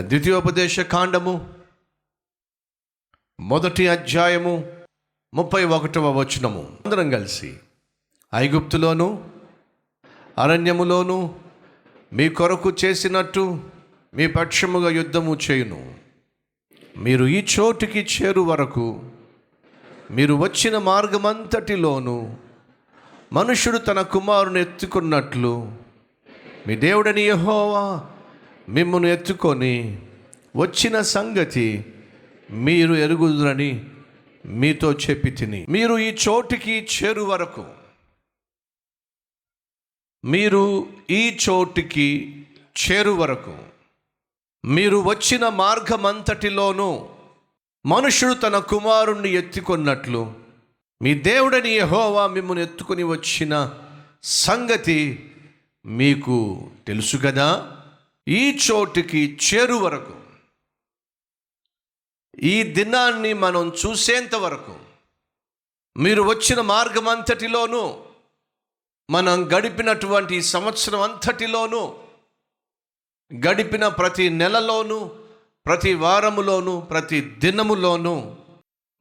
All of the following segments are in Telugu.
ద్వితీయోపదేశ కాండము మొదటి అధ్యాయము ముప్పై ఒకటవ వచనము. అందరం కలిసి ఐగుప్తులోను అరణ్యములోను మీ కొరకు చేసినట్టు మీ పక్షముగా యుద్ధము చేయును. మీరు ఈ చోటుకి చేరు వరకు మీరు వచ్చిన మార్గమంతటిలోను మనుషుడు తన కుమారుని ఎత్తుకున్నట్లు మీ దేవుడని యహోవా మిమ్మను ఎత్తుకొని వచ్చిన సంగతి మీరు ఎరుగుదురని మీతో చెప్పి తిని. మీరు ఈ చోటికి చేరు వరకు మీరు ఈ చోటికి చేరు వరకు మీరు వచ్చిన మార్గమంతటిలోనూ మనుషుడు తన కుమారుణ్ణి ఎత్తుకొన్నట్లు మీ దేవుడని యహోవా మిమ్మల్ని ఎత్తుకొని వచ్చిన సంగతి మీకు తెలుసు కదా? ఈ చోటుకి చేరు వరకు ఈ దినాన్ని మనం చూసేంత వరకు మీరు వచ్చిన మార్గం అంతటిలోనూ మనం గడిపినటువంటి సంవత్సరం అంతటిలోనూ గడిపిన ప్రతి నెలలోనూ ప్రతి వారములోనూ ప్రతి దినములోనూ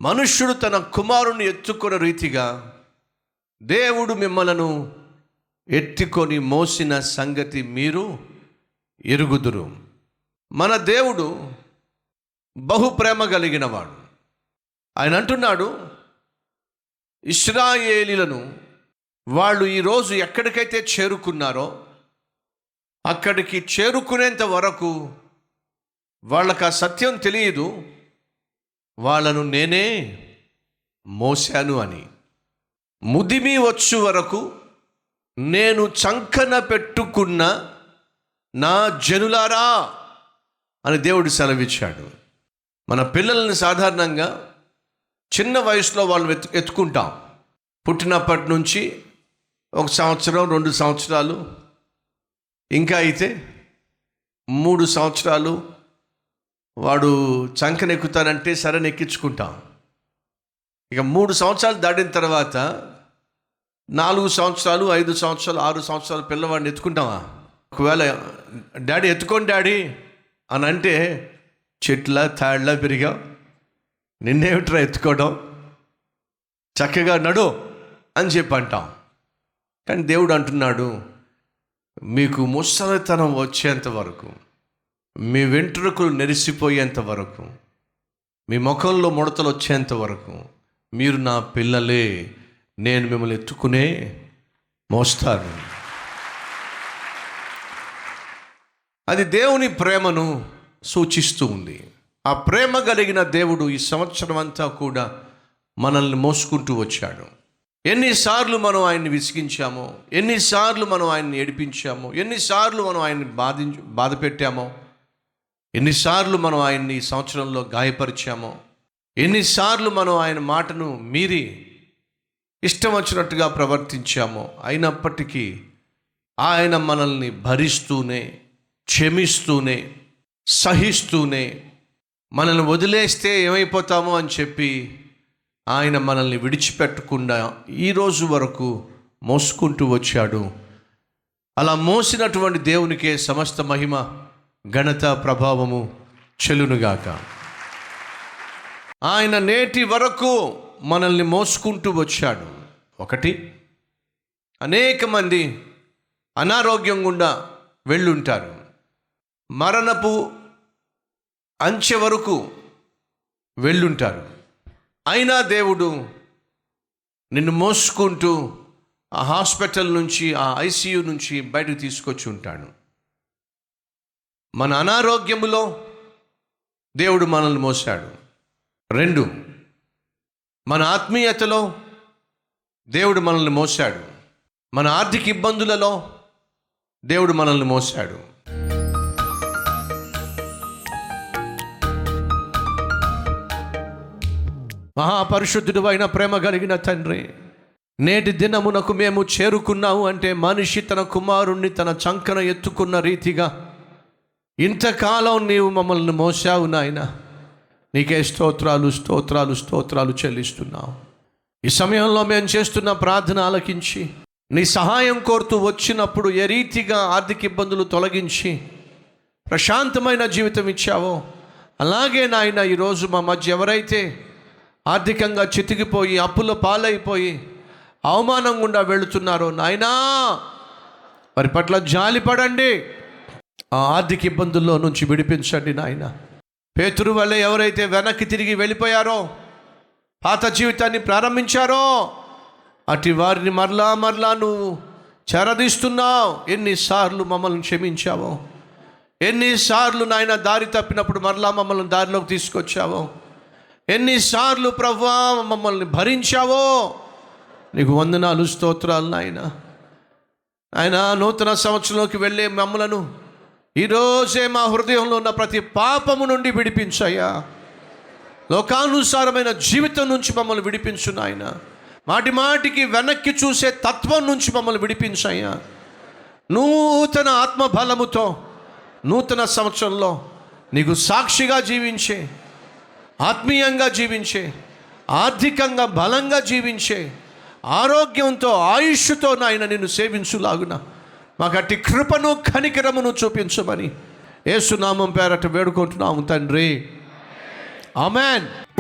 మనుష్యుడు తన కుమారుని ఎత్తుకున్న రీతిగా దేవుడు మిమ్మలను ఎత్తుకొని మోసిన సంగతి మీరు ఎరుగుదురు. మన దేవుడు బహు ప్రేమ కలిగినవాడు. ఆయన అంటున్నాడు ఇస్రాయేలీలను వాళ్ళు ఈరోజు ఎక్కడికైతే చేరుకున్నారో అక్కడికి చేరుకునేంత వరకు వాళ్ళకు ఆ సత్యం తెలియదు. వాళ్ళను నేనే మోశాను అని. ముదిమి వచ్చు వరకు నేను చంకన పెట్టుకున్న నా జనులారా అని దేవుడు సెలవిచ్చాడు. మన పిల్లల్ని సాధారణంగా చిన్న వయసులో వాళ్ళు ఎత్తు ఎత్తుకుంటాం. పుట్టినప్పటి నుంచి ఒక సంవత్సరం రెండు సంవత్సరాలు ఇంకా అయితే మూడు సంవత్సరాలు వాడు చంకనెక్కుతానంటే సరే నెక్కించుకుంటాం ఇక మూడు సంవత్సరాలు దాటిన తర్వాత నాలుగు సంవత్సరాలు ఐదు సంవత్సరాలు ఆరు సంవత్సరాలు పిల్లవాడిని ఎత్తుకుంటామా? ఒకవేళ డాడీ ఎత్తుకోండి డాడీ అని అంటే చెట్ల తాళ్ళ పెరిగా నిన్నేమిట్రా ఎత్తుకోవడం? చక్కగా నడు అని చెప్పి అంటాం కానీ దేవుడు అంటున్నాడు మీకు ముసలితనం వచ్చేంత వరకు మీ వెంట్రుకలు నెరిసిపోయేంత వరకు మీ ముఖంలో ముడతలు వచ్చేంత వరకు మీరు నా పిల్లలే నేను మిమ్మల్ని ఎత్తుకునే మోస్తాను. అది దేవుని ప్రేమను సూచిస్తూ ఉంది. ఆ ప్రేమ కలిగిన దేవుడు ఈ సంవత్సరం అంతా కూడా మనల్ని మోసుకుంటూ వచ్చాడు. ఎన్నిసార్లు మనం ఆయన్ని విసిగించామో ఎన్నిసార్లు మనం ఆయన్ని ఏడిపించామో ఎన్నిసార్లు మనం ఆయన్ని బాధించు బాధ పెట్టామో ఎన్నిసార్లు మనం ఆయన్ని ఈ సంవత్సరంలో గాయపరిచామో ఎన్నిసార్లు మనం ఆయన మాటను మీరి ఇష్టం వచ్చినట్టుగా ప్రవర్తించామో అయినప్పటికీ ఆయన మనల్ని భరిస్తూనే క్షమిస్తూనే సహిస్తూనే మనల్ని వదిలేస్తే ఏమైపోతామో అని చెప్పి ఆయన మనల్ని విడిచిపెట్టకుండా ఈరోజు వరకు మోసుకుంటూ వచ్చాడు. అలా మోసినటువంటి దేవునికే సమస్త మహిమ ఘనత ప్రభావము చెలునుగాక. ఆయన నేటి వరకు మనల్ని మోసుకుంటూ వచ్చాడు. ఒకటి అనేక మంది అనారోగ్యం గుండా వెళ్ళుంటారు. మరణపు అంచె వరకు వెళ్ళుంటారు. అయినా దేవుడు నిన్ను మోసుకుంటూ ఆ హాస్పిటల్ నుంచి ఆ ఐసీయూ నుంచి బయటకు తీసుకొచ్చి ఉంటాడు. మన అనారోగ్యములో దేవుడు మనల్ని మోసాడు రెండు మన ఆత్మీయతలో దేవుడు మనల్ని మోసాడు మన ఆర్థిక ఇబ్బందులలో దేవుడు మనల్ని మోసాడు మహాపరిశుద్ధుడు అయిన ప్రేమ కలిగిన తండ్రి నేటి దినమునకు మేము చేరుకున్నాము అంటే మనిషి తన కుమారుణ్ణి తన చంకన ఎత్తుకున్న రీతిగా ఇంతకాలం నీవు మమ్మల్ని మోసావు నాయన. నీకే స్తోత్రాలు స్తోత్రాలు స్తోత్రాలు చెల్లిస్తున్నావు. ఈ సమయంలో మేము చేస్తున్న ప్రార్థన ఆలకించి నీ సహాయం కోరుతూ వచ్చినప్పుడు ఏ రీతిగా ఆర్థిక ఇబ్బందులు తొలగించి ప్రశాంతమైన జీవితం ఇచ్చావో అలాగే నాయన ఈరోజు మా మధ్య ఎవరైతే ఆర్థికంగా చితికిపోయి అప్పుల పాలైపోయి అవమానం గుండా వెళుతున్నారో. నాయనా వారి పట్ల జాలిపడండి ఆ ఆర్థిక ఇబ్బందుల్లో నుంచి విడిపించండి నాయన. పేతురు వల్ల ఎవరైతే వెనక్కి తిరిగి వెళ్ళిపోయారో పాత జీవితాన్ని ప్రారంభించారో అటు వారిని మరలా మరలా నువ్వు చెరదీస్తున్నావు. ఎన్నిసార్లు మమ్మల్ని క్షమించావో ఎన్నిసార్లు నాయన దారి తప్పినప్పుడు మరలా మమ్మల్ని దారిలోకి తీసుకొచ్చావో ఎన్నిసార్లు ప్రవ్వా మమ్మల్ని భరించావో? నీకు వందనాలు స్తోత్రాలు నాయన. ఆయన నూతన సంవత్సరంలోకి వెళ్ళే మమ్మలను ఈరోజే మా హృదయంలో ఉన్న ప్రతి పాపము నుండి విడిపించయ్యా. లోకానుసారమైన జీవితం నుంచి మమ్మల్ని విడిపించు నాయన. మాటి మాటికి వెనక్కి చూసే తత్వం నుంచి మమ్మల్ని విడిపించాయా నూతన ఆత్మబలముతో నూతన సంవత్సరంలో నీకు సాక్షిగా జీవించే ఆత్మీయంగా జీవించే ఆర్థికంగా బలంగా జీవించే ఆరోగ్యంతో ఆయుష్తో నాయన నిన్ను సేవించులాగున. మాకు అట్టి కృపను కనికరమును చూపించమని ఏసునామం పేరట వేడుకుంటున్నాము తండ్రి. అమెన్